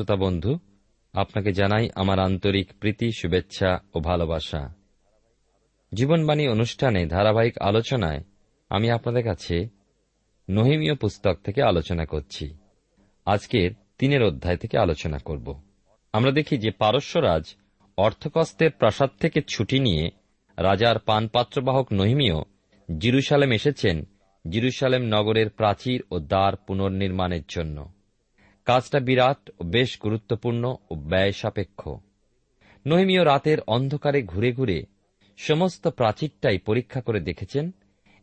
শ্রোতা বন্ধু, আপনাকে জানাই আমার আন্তরিক প্রীতি, শুভেচ্ছা ও ভালোবাসা। জীবনবাণী অনুষ্ঠানে ধারাবাহিক আলোচনায় আমি আপনাদের কাছে নহিমীয় পুস্তক থেকে আলোচনা করছি। আজকের তিনের অধ্যায় থেকে আলোচনা করব। আমরা দেখি যে পারস্যরাজ অর্থকস্তের প্রাসাদ থেকে ছুটি নিয়ে রাজার পানপাত্রবাহক নহিমীয় জিরুসালেম এসেছেন, জিরুসালেম নগরের প্রাচীর ও দ্বার পুনর্নির্মাণের জন্য। কাজটা বিরাট ও বেশ গুরুত্বপূর্ণ ও ব্যয় সাপেক্ষ নহিমীয় রাতের অন্ধকারে ঘুরে ঘুরে সমস্ত প্রাচীরটাই পরীক্ষা করে দেখেছেন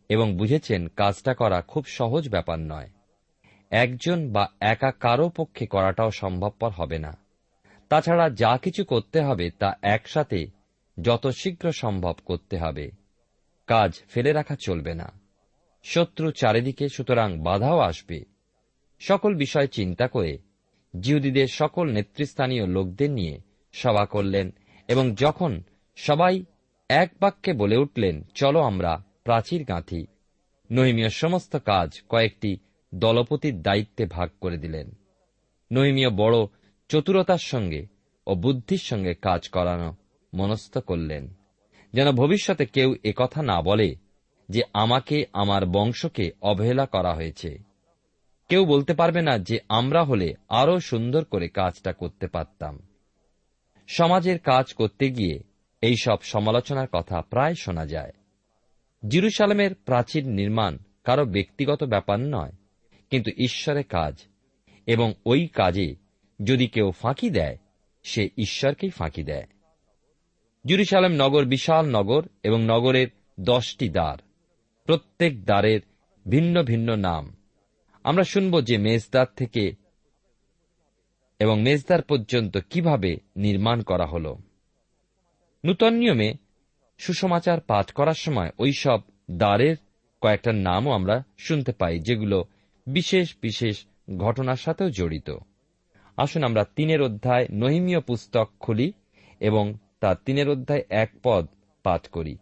এবং বুঝেছেন কাজটা করা খুব সহজ ব্যাপার নয়। একজন বা একা কারও পক্ষে করাটাও সম্ভবপর হবে না। তাছাড়া যা কিছু করতে হবে তা একসাথে যত শীঘ্র সম্ভব করতে হবে। কাজ ফেলে রাখা চলবে না। শত্রু চারিদিকে সুতরাং বাধাও আসবে। সকল বিষয় চিন্তা করে জিহুদীদের সকল নেতৃস্থানীয় লোকদের নিয়ে সভা করলেন এবং যখন সবাই এক বাক্যে বলে উঠলেন, চলো আমরা প্রাচীর গাঁথি। নহিমীয় সমস্ত কাজ কয়েকটি দলপতির দায়িত্বে ভাগ করে দিলেন। নহিমীয় বড় চতুরতার সঙ্গে ও বুদ্ধির সঙ্গে কাজ করানো মনস্থ করলেন। যেন ভবিষ্যতে কেউ একথা না বলে যে, আমাকে, আমার বংশকে অবহেলা করা হয়েছে। কেউ বলতে পারবে না যে আমরা হলে আরও সুন্দর করে কাজটা করতে পারতাম। সমাজের কাজ করতে গিয়ে এই সব সমালোচনার কথা প্রায় শোনা যায়। জিরুসালামের প্রাচীর নির্মাণ কারও ব্যক্তিগত ব্যাপার নয়, কিন্তু ঈশ্বরের কাজ, এবং ওই কাজে যদি কেউ ফাঁকি দেয়, সে ঈশ্বরকেই ফাঁকি দেয়। জুরুসালাম নগর বিশাল নগর এবং নগরের দশটি দ্বার, প্রত্যেক দ্বারের ভিন্ন ভিন্ন নাম। আমরা শুনব যে মেজদার থেকে এবং মেজদার পর্যন্ত কীভাবে নির্মাণ করা হল। নূতন নিয়মে সুসমাচার পাঠ করার সময় ওই সব দ্বারের কয়েকটা নামও আমরা শুনতে পাই, যেগুলো বিশেষ বিশেষ ঘটনার সাথেও জড়িত। আসুন আমরা তিনের অধ্যায় নহিমীয় পুস্তক খুলি এবং তার তিনের অধ্যায় এক পদ পাঠ করি।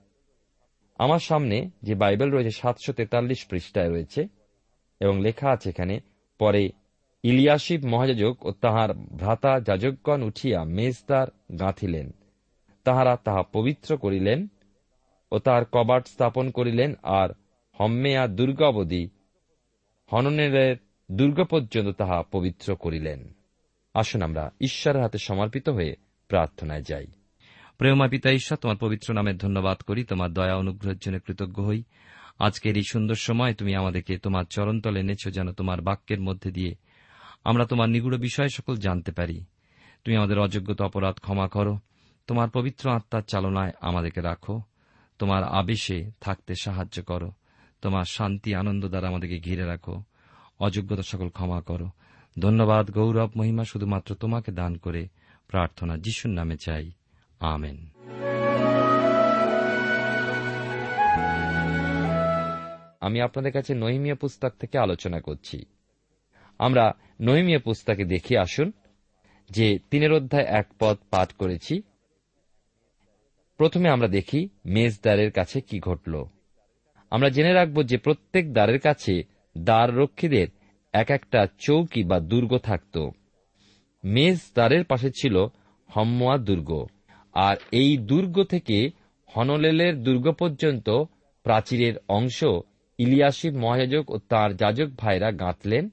আমার সামনে যে বাইবেল রয়েছে সাতশো তেতাল্লিশ পৃষ্ঠায় রয়েছে এবং লেখা আছে এখানে, পরে ইলিয়াসিব মহাযাজক ও তাহার ভ্রাতা যাজকগণ উঠিয়া মেজদার গাঁথিলেন। তাহারা তাহা পবিত্র করিলেন ও তার কবাট স্থাপন করিলেন আর হম্মেয়া দুর্গা অবধি হননের দুর্গ পর্যন্ত তাহা পবিত্র করিলেন। আসুন আমরা ঈশ্বরের হাতে সমর্পিত হয়ে প্রার্থনায় যাই। প্রেমা পিতা ঈশ্বর, তোমার পবিত্র নামের ধন্যবাদ করি, তোমার দয়া অনুগ্রহের জন্য কৃতজ্ঞ হই। আজকের এই সুন্দর সময় তুমি আমাদেরকে তোমার চরণতলে এনেছ যেন তোমার বাক্যের মধ্যে দিয়ে আমরা তোমার নিগুড় বিষয় সকল জানতে পারি। তুমি আমাদের অযোগ্যতা অপরাধ ক্ষমা করো। তোমার পবিত্র আত্মার চালনায় আমাদেরকে রাখো। তোমার আবেশে থাকতে সাহায্য করো। তোমার শান্তি, আনন্দ দ্বারা আমাদেরকে ঘিরে রাখো। অযোগ্যতা সকল ক্ষমা করো। ধন্যবাদ, গৌরব, মহিমা শুধুমাত্র তোমাকে দান করে প্রার্থনা, যিশুর নামে চাই। আমেন। আমি আপনাদের কাছে নহিমিয়া পুস্তক থেকে আলোচনা করছি। আমরা নহিমিয়া পুস্তকে দেখি আসুন, যে তিনের অধ্যায় এক পদ পাঠ করেছি। প্রথমে আমরা দেখি মেজদারের কাছে কি ঘটল। আমরা জেনে রাখব যে প্রত্যেক দ্বারের কাছে দ্বার রক্ষীদের এক একটা চৌকি বা দুর্গ থাকত। মেজ দ্বারের পাশে ছিল হম্মোয়া দুর্গ, আর এই দুর্গ থেকে হনলেলের দুর্গ পর্যন্ত প্রাচীরের অংশ ইলিয়াসিব মহাযাজক ও তাঁর যাজক ভাইরা গাঁথলেন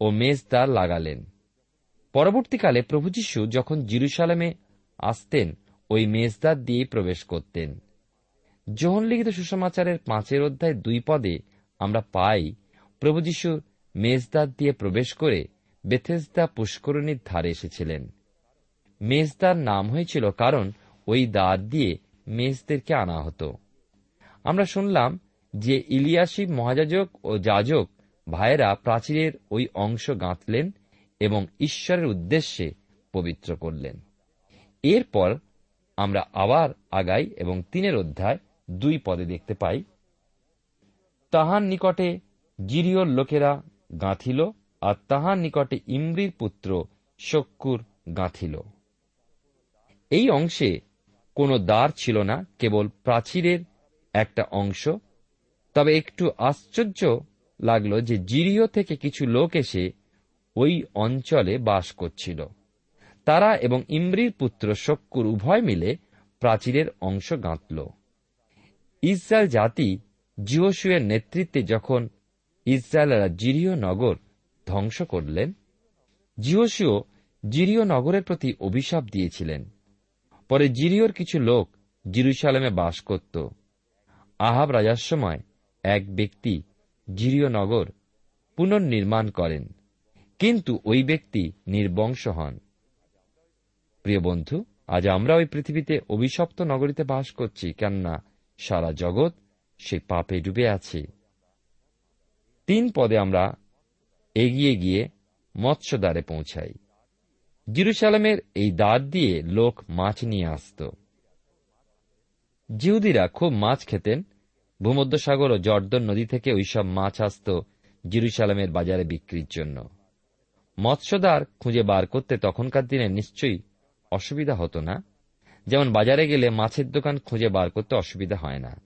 ও মেজদার লাগালেন। পরবর্তীকালে প্রভু যীশু যখন জিরুসালামে আসতেন, ওই মেজদার দিয়ে প্রবেশ করতেন। যোহন লিখিত সুসমাচারের পাঁচের অধ্যায় দুই পদে আমরা পাই, প্রভু যীশু মেজদার দিয়ে প্রবেশ করে বেথেসদা পুষ্করণীর ধারে এসেছিলেন। মেজদার নাম হয়েছিল কারণ ওই দ্বার দিয়ে মেজদেরকে আনা হতো। আমরা শুনলাম যে ইলিয়াসিব মহাযাজক ও যাজক ভাইয়েরা প্রাচীরের ওই অংশ গাঁথলেন এবং ঈশ্বরের উদ্দেশ্যে পবিত্র করলেন। এরপর আমরা আবার আগাই এবং তিনের অধ্যায় দুই পদে দেখতে পাই, তাহার নিকটে জিরিয়র লোকেরা গাঁথিল আর তাহার নিকটে ইমরির পুত্র শক্কুর গাঁথিল। এই অংশে কোনো দ্বার ছিল না, কেবল প্রাচীরের একটা অংশ তবে একটু আশ্চর্য লাগল যে জিরিও থেকে কিছু লোক এসে ওই অঞ্চলে বাস করছিল। তারা এবং ইমরির পুত্র শক্কুর উভয় মিলে প্রাচীরের অংশ গাঁথল। ইসরায়েল জাতি জিওসুয়ের নেতৃত্বে যখন ইসরায়েলরা জিরিয় নগর ধ্বংস করলেন জিওসিও জিরিয় নগরের প্রতি অভিশাপ দিয়েছিলেন। পরে জিরিয়র কিছু লোক জিরুসালামে বাস করত। আহাব রাজার সময় এক ব্যক্তি জিরিয় নগর পুনর্নির্মাণ করেন, কিন্তু ওই ব্যক্তি নির্বংশ হন। প্রিয় বন্ধু, আজ আমরা ওই পৃথিবীতে অভিশপ্ত নগরীতে বাস করছি, কেননা সারা জগৎ সে পাপে ডুবে আছে। তিন পদে আমরা এগিয়ে গিয়ে মৎস্যদ্বারে পৌঁছাই। জিরুসালামের এই দ্বার দিয়ে লোক মাছ নিয়ে আসত। জিহুদিরা খুব মাছ খেতেন ভূমধ্যসাগর ও জর্দন নদী থেকে ওইসব মাছ আসত জিরুসালামের বাজারে বিক্রির জন্য। মৎস্যদার খুঁজে বার করতে তখনকার দিনে নিশ্চয়ই অসুবিধা হতো না। যেমন বাজারে গেলে মাছের দোকান খুঁজে বার করতে অসুবিধা হয় না।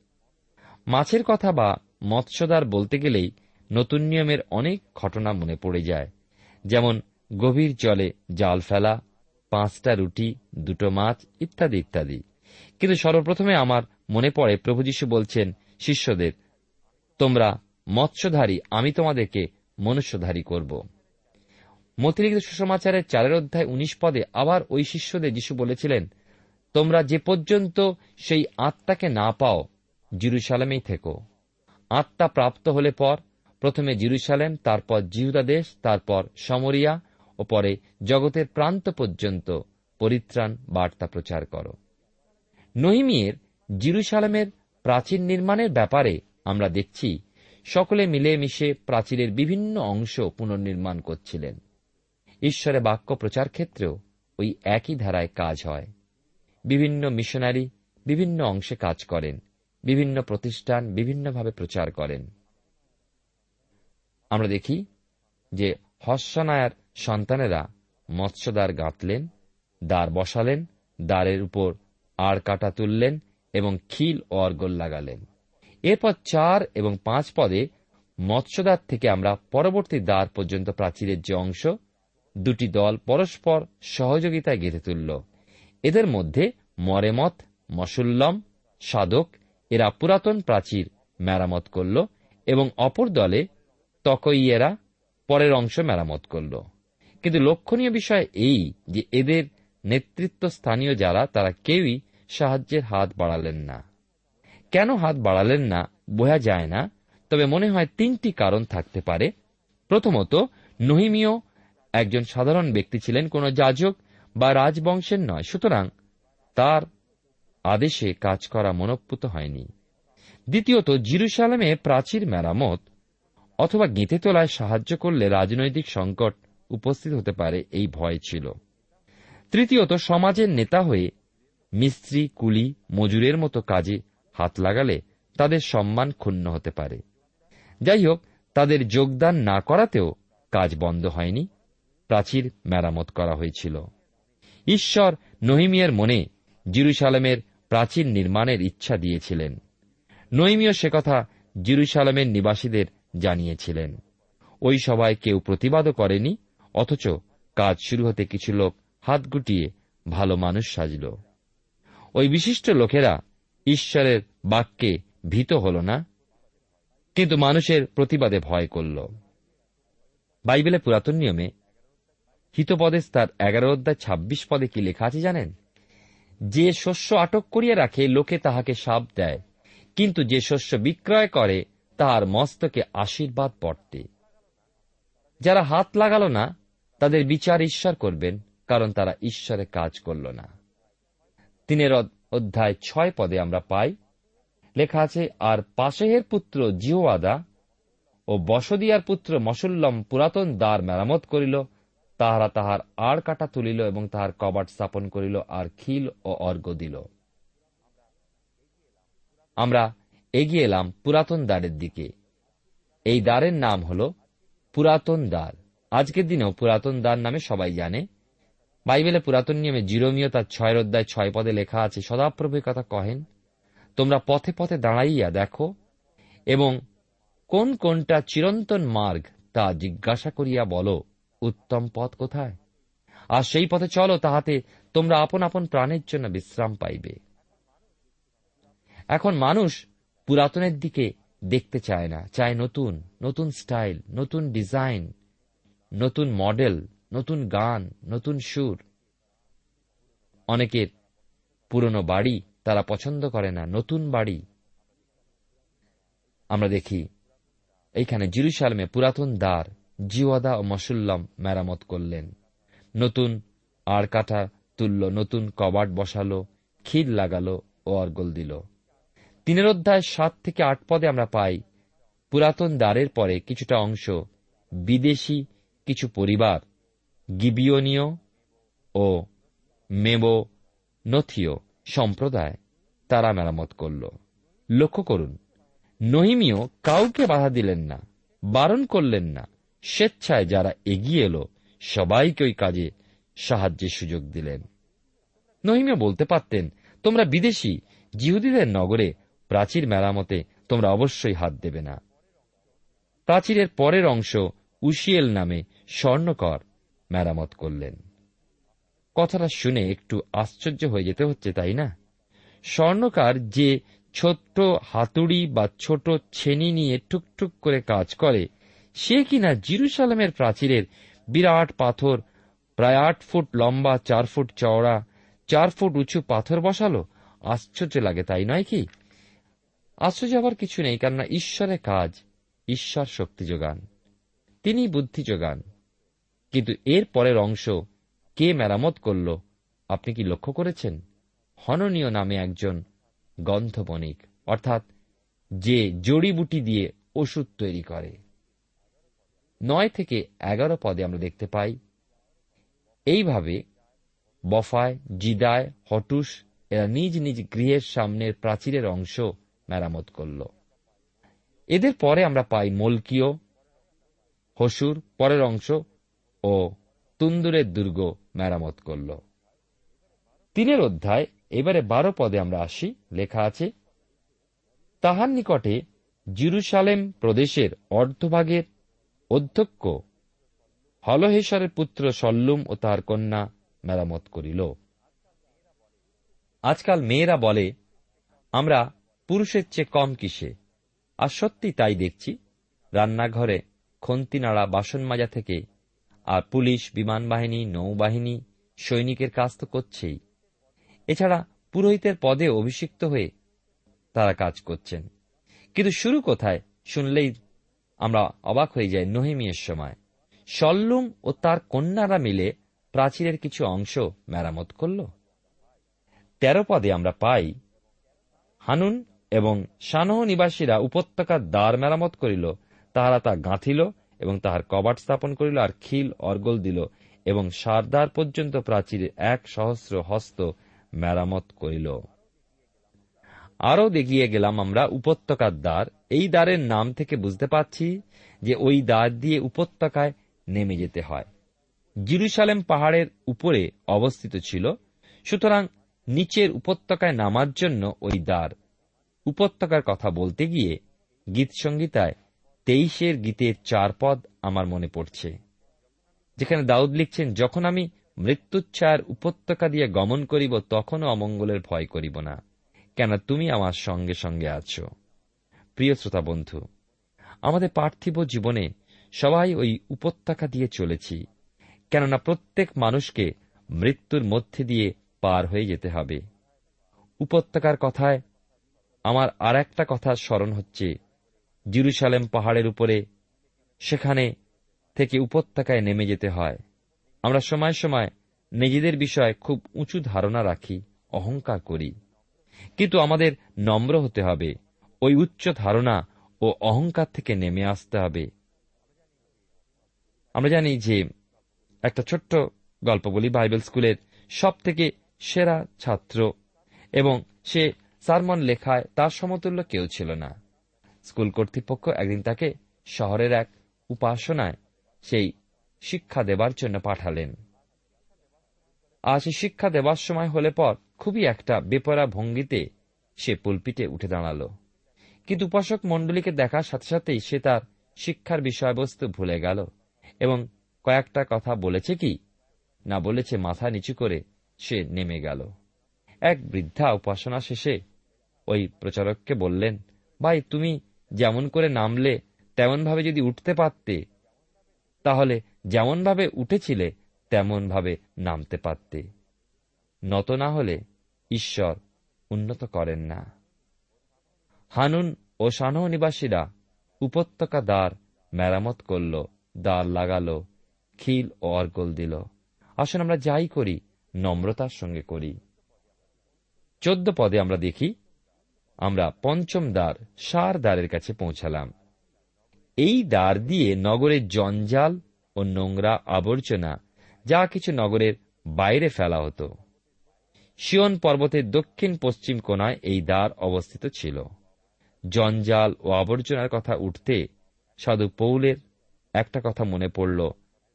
মাছের কথা বা মৎস্যদার বলতে গেলেই নতুন নিয়মের অনেক ঘটনা মনে পড়ে যায়। যেমন গভীর জলে জাল ফেলা, পাঁচটা রুটি, দুটো মাছ ইত্যাদি ইত্যাদি। কিন্তু সর্বপ্রথমে আমার মনে পড়ে প্রভু যীশু বলছেন শিষ্যদের, তোমরা মৎস্যধারী, আমি তোমাদেরকে মনুষ্যধারী করব। মতিলিখিত সুসমাচারের চারের অধ্যায় উনিশ পদে আবার ওই শিষ্যদের যিশু বলেছিলেন, তোমরা যে পর্যন্ত সেই আত্মাকে না পাও, জিরুসালামেই থেকো। আত্মা প্রাপ্ত হলে পর প্রথমে জিরুসালেম, তারপর জিহুদা দেশ, তারপর সমরিয়া ও পরে জগতের প্রান্ত পর্যন্ত পরিত্রাণ বার্তা প্রচার করো। নহিমিয়ের জিরুসালামের প্রাচীর নির্মাণের ব্যাপারে আমরা দেখছি, সকলে মিলে মিশে প্রাচীরের বিভিন্ন অংশ পুনর্নির্মাণ করছিলেন। ঈশ্বরের বাক্য প্রচার ক্ষেত্রেও ওই একই ধারায় কাজ হয়। বিভিন্ন মিশনারি বিভিন্ন অংশে কাজ করেন, বিভিন্ন প্রতিষ্ঠান বিভিন্নভাবে প্রচার করেন। আমরা দেখি যে হস্যনায়ার সন্তানেরা মৎস্যদ্বার গাঁথলেন, দ্বার বসালেন, দ্বারের উপর আড় কাটা তুললেন এবং খিল ও অর্গল লাগালেন। এরপর চার এবং পাঁচ পদে মৎস্যদ্বার থেকে আমরা পরবর্তী দ্বার পর্যন্ত প্রাচীরের যে অংশ, দুটি দল পরস্পর সহযোগিতায় গেঁথে তুলল। এদের মধ্যে মরেমত মসুল্লম সাধক এরা পুরাতন প্রাচীর মেরামত করল এবং অপর দলে তকইয়েরা পরের অংশ মেরামত করল। কিন্তু লক্ষণীয় বিষয় এই যে এদের নেতৃত্ব স্থানীয় যারা, তারা কেউই সাহায্যের হাত বাড়ালেন না। কেন হাত বাড়ালেন না, বোঝা যায় না, তবে মনে হয় তিনটি কারণ থাকতে পারে। প্রথমত নহিমীয় একজন সাধারণ ব্যক্তি ছিলেন, কোন যাজক বা রাজবংশের নয়, সুতরাং তার আদেশে কাজ করা মনপ্পুত হয়নি। দ্বিতীয়ত, জিরুসালামে প্রাচীর মেরামত অথবা গেঁথে তোলায় সাহায্য করলে রাজনৈতিক সংকট উপস্থিত হতে পারে, এই ভয় ছিল। তৃতীয়ত, সমাজের নেতা হয়ে মিস্ত্রি, কুলি, মজুরের মতো কাজে হাত লাগালে তাদের সম্মান ক্ষুণ্ণ হতে পারে। যাই হোক তাদের যোগদান না করাতেও কাজ বন্ধ হয়নি। প্রাচীর মেরামত করা হয়েছিল। ঈশ্বর নহিমিয়ার মনে জিরুসালামের প্রাচীর নির্মাণের ইচ্ছা দিয়েছিলেন। নহিমিয় সে কথা জিরুসালামের নিবাসীদের জানিয়েছিলেন। ওই সভায় কেউ প্রতিবাদও করেনি, অথচ কাজ শুরু হতে কিছু লোক হাত গুটিয়ে ভালো মানুষ সাজল। ওই বিশিষ্ট লোকেরা ঈশ্বরের বাক্যে ভীত হল না, কিন্তু মানুষের প্রতিবাদে ভয় করল। বাইবেলে পুরাতন নিয়মে হিতপদেশ তার এগারো অধ্যায় ছাব্বিশ পদে কি লেখা আছে জানেন? যে শস্য আটক করিয়া রাখে, লোকে তাহাকে সাপ দেয়। কিন্তু যে শস্য বিক্রয় করে, তাহার মস্তকে আশীর্বাদ পড়তে যারা হাত লাগাল না, তাদের বিচার ঈশ্বর করবেন, কারণ তারা ঈশ্বরে কাজ করল না। তিনের অধ্যায় ছয় পদে আমরা পাই। লেখা আছে, আর পাশেহের পুত্র জিওয়াদা ও বসদিয়ার পুত্র মসুল্লম পুরাতন দ্বার মেরামত করিল। তাহারা তাহার আড় কাটা তুলিল এবং তাহার কবাট স্থাপন করিল আর খিল ও অর্ঘ দিল। আমরা এগিয়ে এলাম পুরাতন দ্বারের দিকে। এই দ্বারের নাম হল পুরাতন দ্বার। আজকের দিনেও পুরাতন দ্বার নামে সবাই জানে। বাইবেলে পুরাতন নিয়মে জিরোমীয় তার ছয়ের অধ্যায় ছয় পদে লেখা আছে সদাপ্রভুর কথা কহেন, তোমরা পথে পথে দাঁড়াইয়া দেখো এবং কোন কোনটা চিরন্তন মার্গ তা জিজ্ঞাসা করিয়া বলো, উত্তম পথ কোথায়? আর সেই পথে চলো, তাহাতে তোমরা আপন আপন প্রাণের জন্য বিশ্রাম পাইবে। এখন মানুষ পুরাতনের দিকে দেখতে চায় না, চায় নতুন নতুন স্টাইল, নতুন ডিজাইন, নতুন মডেল নতুন গান, নতুন সুর। অনেকের পুরনো বাড়ি তারা পছন্দ করে না, নতুন বাড়ি। আমরা দেখি, এইখানে জিরুসালামে পুরাতন দ্বার জিওয়াদা ও মসুল্লাম মেরামত করলেন। নতুন আর কাঠা তুলল, নতুন কবাট বসালো, ক্ষীর লাগালো ও অর্গল দিল। তিনের অধ্যায় সাত থেকে আট পদে আমরা পাই, পুরাতন দ্বারের পরে কিছুটা অংশ বিদেশি, কিছু পরিবার গিবিয়নীয় ও মেবো নথিও সম্প্রদায় তারা মেরামত করল। লক্ষ্য করুন নহিমিও কাউকে বাধা দিলেন না, বারণ করলেন না। স্বেচ্ছায় যারা এগিয়ে এলো, সবাইকে ওই কাজে সাহায্যের সুযোগ দিলেন। নহিমিও বলতে পারতেন, তোমরা বিদেশি, জিহুদিদের নগরে প্রাচীর মেরামতে তোমরা অবশ্যই হাত দেবে না। প্রাচীরের পরের অংশ উশিয়েল নামে স্বর্ণকর। মেরামত করলেন। কথাটা শুনে একটু আশ্চর্য হয়ে যেতে হচ্ছে, তাই না? স্বর্ণকার যে ছোট্ট হাতুড়ি বা ছোট ছেনি নিয়ে টুকটুক করে কাজ করে, সে কিনা জিরুসালামের প্রাচীরের বিরাট পাথর, প্রায় আট ফুট লম্বা, চার ফুট চওড়া, চার ফুট উঁচু পাথর বসালো? আশ্চর্য লাগে, তাই নয় কি? আশ্চর্য আবার কিছু নেই, কেননা ঈশ্বরের কাজ, ঈশ্বর শক্তি যোগান। তিনি বুদ্ধি যোগান। কিন্তু এর পরের অংশ কে মেরামত করল? আপনি কি লক্ষ্য করেছেন? হননীয় নামে একজন গন্ধ বণিক অর্থাৎ যে জড়িবুটি দিয়ে ওষুধ তৈরি করে। নয় থেকে এগারো পদে আমরা দেখতে পাই, এইভাবে বফায়, জিদায়, হটুস, এরা নিজ নিজ গৃহের সামনের প্রাচীরের অংশ মেরামত করল। এদের পরে আমরা পাই মলকীয় হসুর, পরের অংশ ও তুন্দুরের দুর্গ মেরামত করল। তিনের অধ্যায়, এবারে বারো পদে আমরা আসি, লেখা আছে, তাহার নিকটে জিরুসালেম প্রদেশের অর্ধভাগের অধ্যক্ষ হলহেশ্বরের পুত্র সল্লুম ও তার কন্যা মেরামত করিল। আজকাল মেয়েরা বলে, আমরা পুরুষের চেয়ে কম কিসে? আর সত্যি তাই দেখছি, রান্নাঘরে খন্তি নাড়া বাসন মাজা থেকে আর পুলিশ বিমান বাহিনী নৌবাহিনী সৈনিকের কাজ তো করছেই। এছাড়া পুরোহিতের পদে অভিষিক্ত হয়ে তারা কাজ করছেন। কিন্তু শুরু কোথায় শুনলেই আমরা অবাক হয়ে যাই নহিমিয়ের সময়। সল্লুম ও তার কন্যারা মিলে প্রাচীরের কিছু অংশ মেরামত করল। তেরো পদে আমরা পাই হানুন এবং সানহ নিবাসীরা উপত্যকার দ্বার মেরামত করিল, তাহারা তা গাঁথিল এবং তাহার কবাট স্থাপন করিল আর খিল অর্গল দিল এবং সারদার পর্যন্ত প্রাচীর এক সহস্র হস্ত মেরামত করিল। আরও দেখিয়ে গেলাম আমরা উপত্যকার দ্বার। এই দ্বারের নাম থেকে বুঝতে পাচ্ছি যে ওই দ্বার দিয়ে উপত্যকায় নেমে যেতে হয়। জিরুসালেম পাহাড়ের উপরে অবস্থিত ছিল। সুতরাং নিচের উপত্যকায় নামার জন্য ওই দ্বার। উপত্যকার কথা বলতে গিয়ে গীত সংগীতায় তেইশের গীতের চার পদ আমার মনে পড়ছে, যেখানে দাউদ লিখছেন, যখন আমি মৃত্যুচ্ছায়ার উপত্যকা দিয়ে গমন করিব, তখনও অমঙ্গলের ভয় করিব না। কেন তুমি আমার সঙ্গে সঙ্গে আছো? প্রিয় শ্রোতা বন্ধু, আমাদের পার্থিব জীবনে সবাই ওই উপত্যকা দিয়ে চলেছি, কেননা প্রত্যেক মানুষকে মৃত্যুর মধ্যে দিয়ে পার হয়ে যেতে হবে। উপত্যকার কথায় আমার আর একটা কথা স্মরণ হচ্ছে জিরুসালেম পাহাড়ের উপরে, সেখানে থেকে উপত্যকায় নেমে যেতে হয়। আমরা সময় সময় নিজেদের বিষয়ে খুব উঁচু ধারণা রাখি, অহংকার করি। কিন্তু আমাদের নম্র হতে হবে, ওই উচ্চ ধারণা ও অহংকার থেকে নেমে আসতে হবে। আমরা জানি যে একটা ছোট্ট গল্প বলি বাইবেল স্কুলের সব থেকে সেরা ছাত্র এবং সে সারমন লেখায় তার সমতুল্য কেউ ছিল না। স্কুল কর্তৃপক্ষ একদিন তাকে শহরের এক উপাসনায় সেই শিক্ষা দেবার জন্য পাঠালেন। সে শিক্ষা দেবার সময় হলে পর খুবই একটা বেপরা ভঙ্গিতে সে পুলপিটে উঠে দাঁড়াল। কিন্তু উপাসক মণ্ডলীকে দেখার সাথে সাথেই সে তার শিক্ষার বিষয়বস্তু ভুলে গেল এবং কয়েকটা কথা বলেছে কি, না বলেছে মাথা নিচু করে সে নেমে গেল। এক বৃদ্ধা উপাসনা শেষে ওই প্রচারককে বললেন, ভাই, তুমি যেমন করে নামলে, তেমনভাবে যদি উঠতে পারতে, তাহলে যেমনভাবে উঠেছিলে, তেমনভাবে নামতে পারতে। নত না হলে ঈশ্বর উন্নত করেন না। হানুন ও সানহ নিবাসীরা উপত্যকা দ্বার মেরামত করল, দ্বার লাগালো, খিল ও অর্গল দিল। আসুন আমরা যাই করি, নম্রতার সঙ্গে করি। চোদ্দ পদে আমরা দেখি আমরা পঞ্চম দ্বার, সার দ্বারের কাছে পৌঁছালাম। এই দ্বার দিয়ে নগরের জঞ্জাল ও নোংরা আবর্জনা, যা কিছু নগরের বাইরে ফেলা হতো। শিয়ন পর্বতের দক্ষিণ পশ্চিম কোনায় এই দ্বার অবস্থিত ছিল। জঞ্জাল ও আবর্জনার কথা উঠতে সাধু পৌলের একটা কথা মনে পড়ল।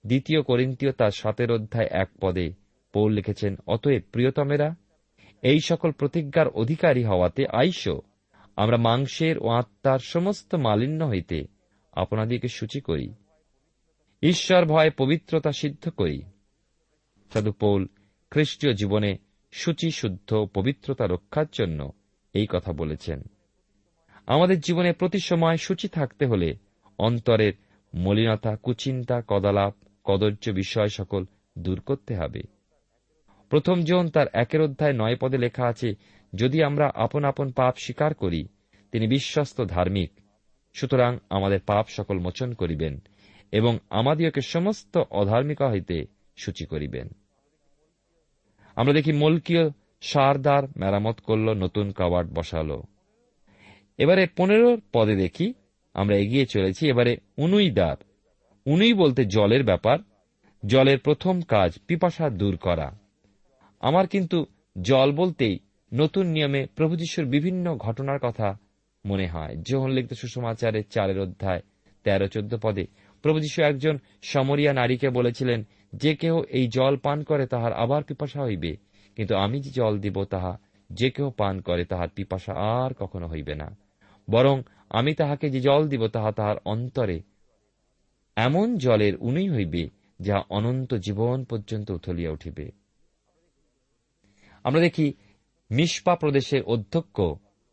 দ্বিতীয় করিন্তীয় তার সতের অধ্যায় এক পদে পৌল লিখেছেন, অতএব প্রিয়তমেরা এই সকল প্রতিজ্ঞার অধিকারী হওয়াতে আইস, আমরা মাংসের ও আত্মার সমস্ত মালিন্য হইতে আপনাদিকে সূচি করি। ঈশ্বর ভয় পবিত্রতা সিদ্ধ করি। সাধু পৌল, খ্রিস্টীয় জীবনে সূচি শুদ্ধ পবিত্রতা রক্ষার জন্য এই কথা বলেছেন। আমাদের জীবনে প্রতি সময় সূচি থাকতে হলে অন্তরের মলিনতা, কুচিন্তা, কদালাপ কদর্য বিষয় সকল দূর করতে হবে। প্রথম জন তার একের অধ্যায় নয় পদে লেখা আছে, যদি আমরা আপন আপন পাপ স্বীকার করি, তিনি বিশ্বস্ত ধার্মিক। সুতরাং আমাদের পাপ সকল মোচন করিবেন এবং আমাদিওকে সমস্ত অধার্মিকা হইতে সূচি করিবেন। আমরা দেখি মলকীয় সারদার মেরামত করল, নতুন কাবাট বসাল। এবারে পনেরো পদে দেখি আমরা এগিয়ে চলেছি। এবারে উনুই দ্বার উনুই বলতে জলের ব্যাপার। জলের প্রথম কাজ পিপাসা দূর করা। আমার কিন্তু জল বলতেই নতুন নিয়মে প্রভু যিশুর বিভিন্ন ঘটনার কথা মনে হয়। যোহন লিখিত সুষমাচারের চারের অধ্যায়, তেরো, চোদ্দ পদে প্রভু যিশু একজন সমরিয়া নারীকে বলেছিলেন, যে কেহ এই জল পান করে তাহার আবার পিপাসা হইবে, কিন্তু আমি যে জল দিব তাহা যে কেহ পান করে তাহার পিপাসা আর কখনো হইবে না। বরং আমি তাহাকে যে জল দিব তাহা তাহার অন্তরে এমন জলের উনুই হইবে, যা অনন্ত জীবন পর্যন্ত উথলিয়া উঠিবে। আমরা দেখি মিসপা প্রদেশের অধ্যক্ষ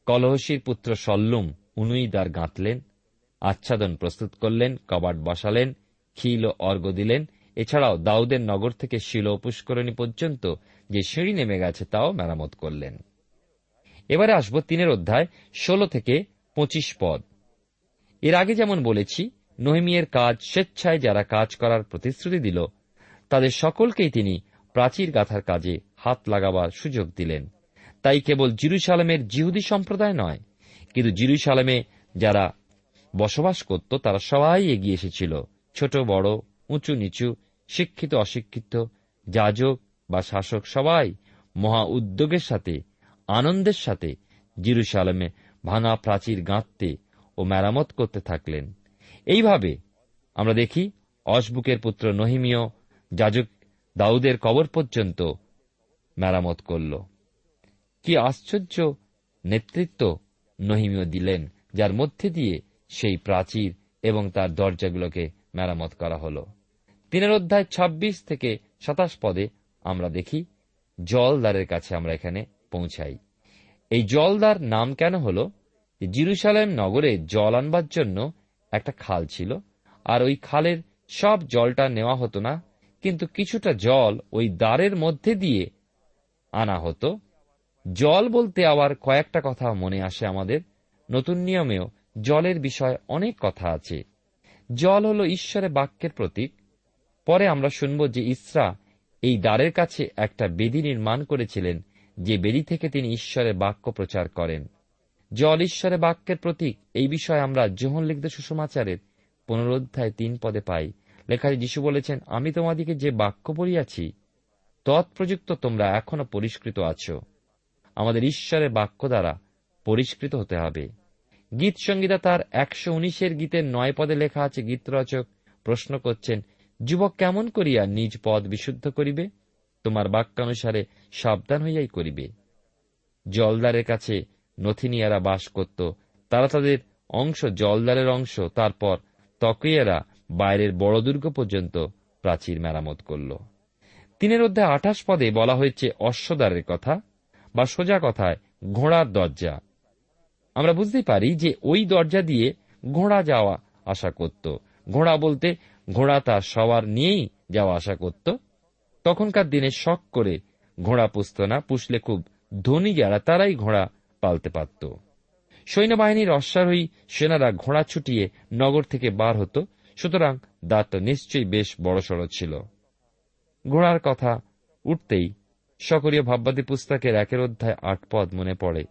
কলহসির পুত্র সল্লুম উনুই দ্বার গাঁথলেন, আচ্ছাদন প্রস্তুত করলেন, কবাট বসালেন, খিল ও অর্ঘ দিলেন। এছাড়াও দাউদের নগর থেকে শিল পুষ্করণী পর্যন্ত যে সিঁড়ি নেমে গেছে তাও মেরামত করলেন। এবারে আসব তিনের অধ্যায়, ষোলো থেকে পঁচিশ পদ। এর আগে যেমন বলেছি, নহিমিয়ের কাজ স্বেচ্ছায় যারা কাজ করার প্রতিশ্রুতি দিল, তাদের সকলকেই তিনি প্রাচীর গাথার কাজে হাত লাগাবার সুযোগ দিলেন। তাই কেবল জিরুসালামের জিহুদি সম্প্রদায় নয়, কিন্তু জিরুসালামে যারা বসবাস করত, তারা সবাই এগিয়ে এসেছিল। ছোট, বড়, উঁচু, নিচু, শিক্ষিত, অশিক্ষিত, যাজক বা শাসক সবাই মহা উদ্যোগের সাথে, আনন্দের সাথে জিরুসালামে ভাঙা প্রাচীর গাঁথতে ও মেরামত করতে থাকলেন। এইভাবে আমরা দেখি অশবুকের পুত্র নহিমীয় যাজক দাউদের কবর পর্যন্ত মেরামত করল। কি আশ্চর্য নেতৃত্ব নহিমীয় দিলেন, যার মধ্যে দিয়ে সেই প্রাচীর এবং তার দরজাগুলোকে মেরামত করা হল। তিনের অধ্যায় ২৬ থেকে সাতাশ পদে আমরা দেখি, জলদারের কাছে আমরা এখানে পৌঁছাই। এই জলদার নাম কেন হল? জিরুসালেম নগরে জল আনবার জন্য একটা খাল ছিল, আর ওই খালের সব জলটা নেওয়া হতো না, কিন্তু কিছুটা জল ওই দ্বারের মধ্যে দিয়ে আনা হতো। জল বলতে আবার কয়েকটা কথা মনে আসে আমাদের। নতুন নিয়মেও জলের বিষয়ে অনেক কথা আছে। জল হল ঈশ্বরের বাক্যের প্রতীক। পরে আমরা শুনব যে ইসরা এই দ্বারের কাছে একটা বেদি নির্মাণ করেছিলেন, যে বেদি থেকে তিনি ঈশ্বরের বাক্য প্রচার করেন। জল ঈশ্বরের বাক্যের প্রতীক, এই বিষয়ে আমরা জোহন লিখতে সুষমাচারের পুনরোধ্যায় তিন পদে পাই। লেখায় যিশু বলেছেন, আমি তোমাদিকে যে বাক্য বলিয়াছি তৎপ্রযুক্ত তোমরা এখনও পরিষ্কৃত আছো। আমাদের ঈশ্বরের বাক্য দ্বারা পরিষ্কৃত হতে হবে। গীত সংগীতা তার একশো উনিশের গীতের নয় পদে লেখা আছে, গীতরচক প্রশ্ন করছেন, যুবক কেমন করিয়া নিজ পদ বিশুদ্ধ করিবে? তোমার বাক্যানুসারে সাবধান হইয়াই করিবে। জলদারের কাছে নথিনিয়ারা বাস করত। তারা তাদের অংশ, জলদারের অংশ, তারপর তকিয়ারা বাইরের বড় দুর্গ পর্যন্ত প্রাচীর মেরামত করল। তিনের অধ্যায় আঠাশ পদে বলা হয়েছে, অশ্বদ্বারের কথা বা সোজা কথায় ঘোড়ার দরজা। আমরা বুঝতে পারি যে ওই দরজা দিয়ে ঘোড়া যাওয়া আশা করত। ঘোড়া বলতে ঘোড়া তার সবার নিয়েই যাওয়া আশা করত। তখনকার দিনে শখ করে ঘোড়া পুষত না, পুষলে খুব ধনী যারা, তারাই ঘোড়া পালতে পারত। সৈন্যবাহিনীর অশ্বারোহী সেনারা ঘোড়া ছুটিয়ে নগর থেকে বার হতো, সুতরাং দাঁতটা নিশ্চয়ই বেশ বড়সড় ছিল। ঘোড়ার কথা উঠতেই সকরীয় ভাববাদী পুস্তকের একের অধ্যায় আট পদ মনে পড়ে।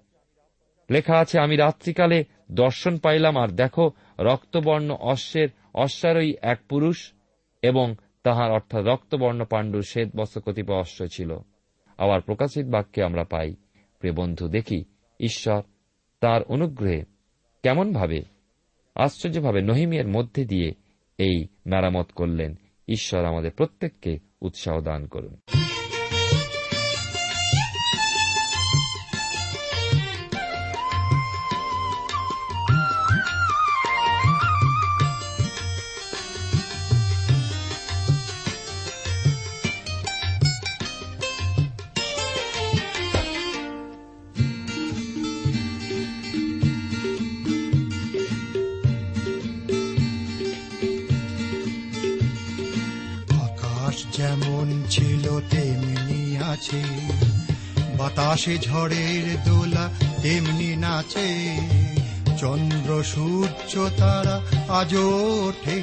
লেখা আছে, আমি রাত্রিকালে দর্শন পাইলাম, আর দেখো রক্তবর্ণ অশ্বের অশ্বারই এক পুরুষ এবং তাহার অর্থাৎ রক্তবর্ণ পাণ্ডুর শ্বেত বস্ত্র অশ্ব ছিল। আবার প্রকাশিত বাক্যে আমরা পাই, প্রিয় বন্ধু, দেখি ঈশ্বর তার অনুগ্রহে কেমনভাবে, আশ্চর্যভাবে নহিমিয়ের মধ্যে দিয়ে এই মেরামত করলেন। ঈশ্বর আমাদের প্রত্যেককে উৎসাহ দান করুন। বাতাসে ঝড়ের দোলা তেমনি নাচে। চন্দ্র, সূর্য, তারা আজ ওঠে।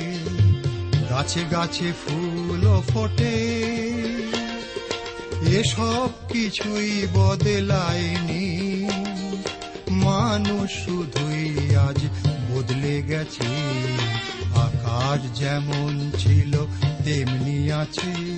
গাছে গাছে ফুল ফোটে। এসব কিছুই বদলায়নি। মানুষ শুধুই আজ বদলে গেছে। আকাশ যেমন ছিল, তেমনি আছে।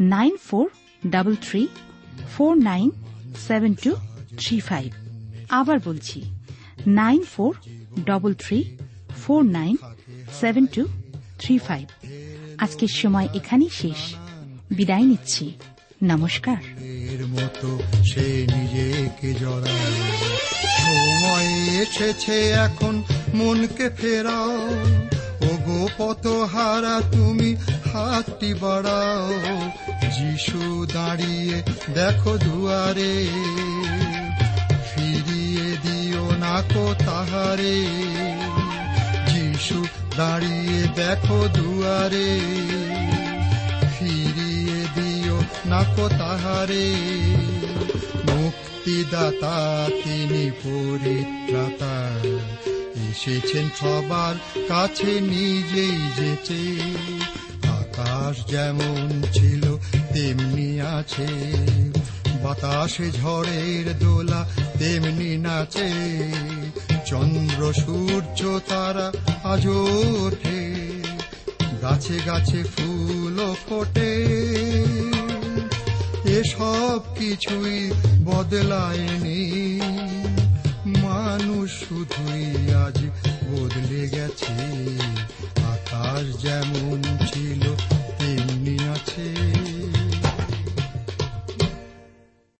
nine four double three four nine seven two three five. আবার বলছি, nine four double three four nine seven two three five. আজকের সময় এখানেই শেষ। বিদায় নিচ্ছি। নমস্কার। মতো সে নিজেকে জড়ায়। সময় এসেছে, এখন মনকে ফেরাও। গো হারা তুমি হাতটি বাড়াও। যিশু দাঁড়িয়ে দেখো দুয়ারে, ফিরিয়ে দিও না কো তাহারে। যিশু দাঁড়িয়ে দেখো দুয়ারে, ফিরিয়ে দিও নাকো তাহারে। মুক্তিদাতা তিনি পরিত্রাতা। এসেছেন সবার কাছে নিজেই যেচে। আকাশ যেমন ছিল, তেমনি আছে। বাতাসে ঝড়ের দোলা তেমনি নাচে। চন্দ্র, সূর্য, তারা আজ ওঠে। গাছে গাছে ফুল ফোটে। এসব কিছুই বদলায়নি। মানুষ শুধুই আজ বদলে গেছে। আকাশ যেমন ছিল তেমনি আছে।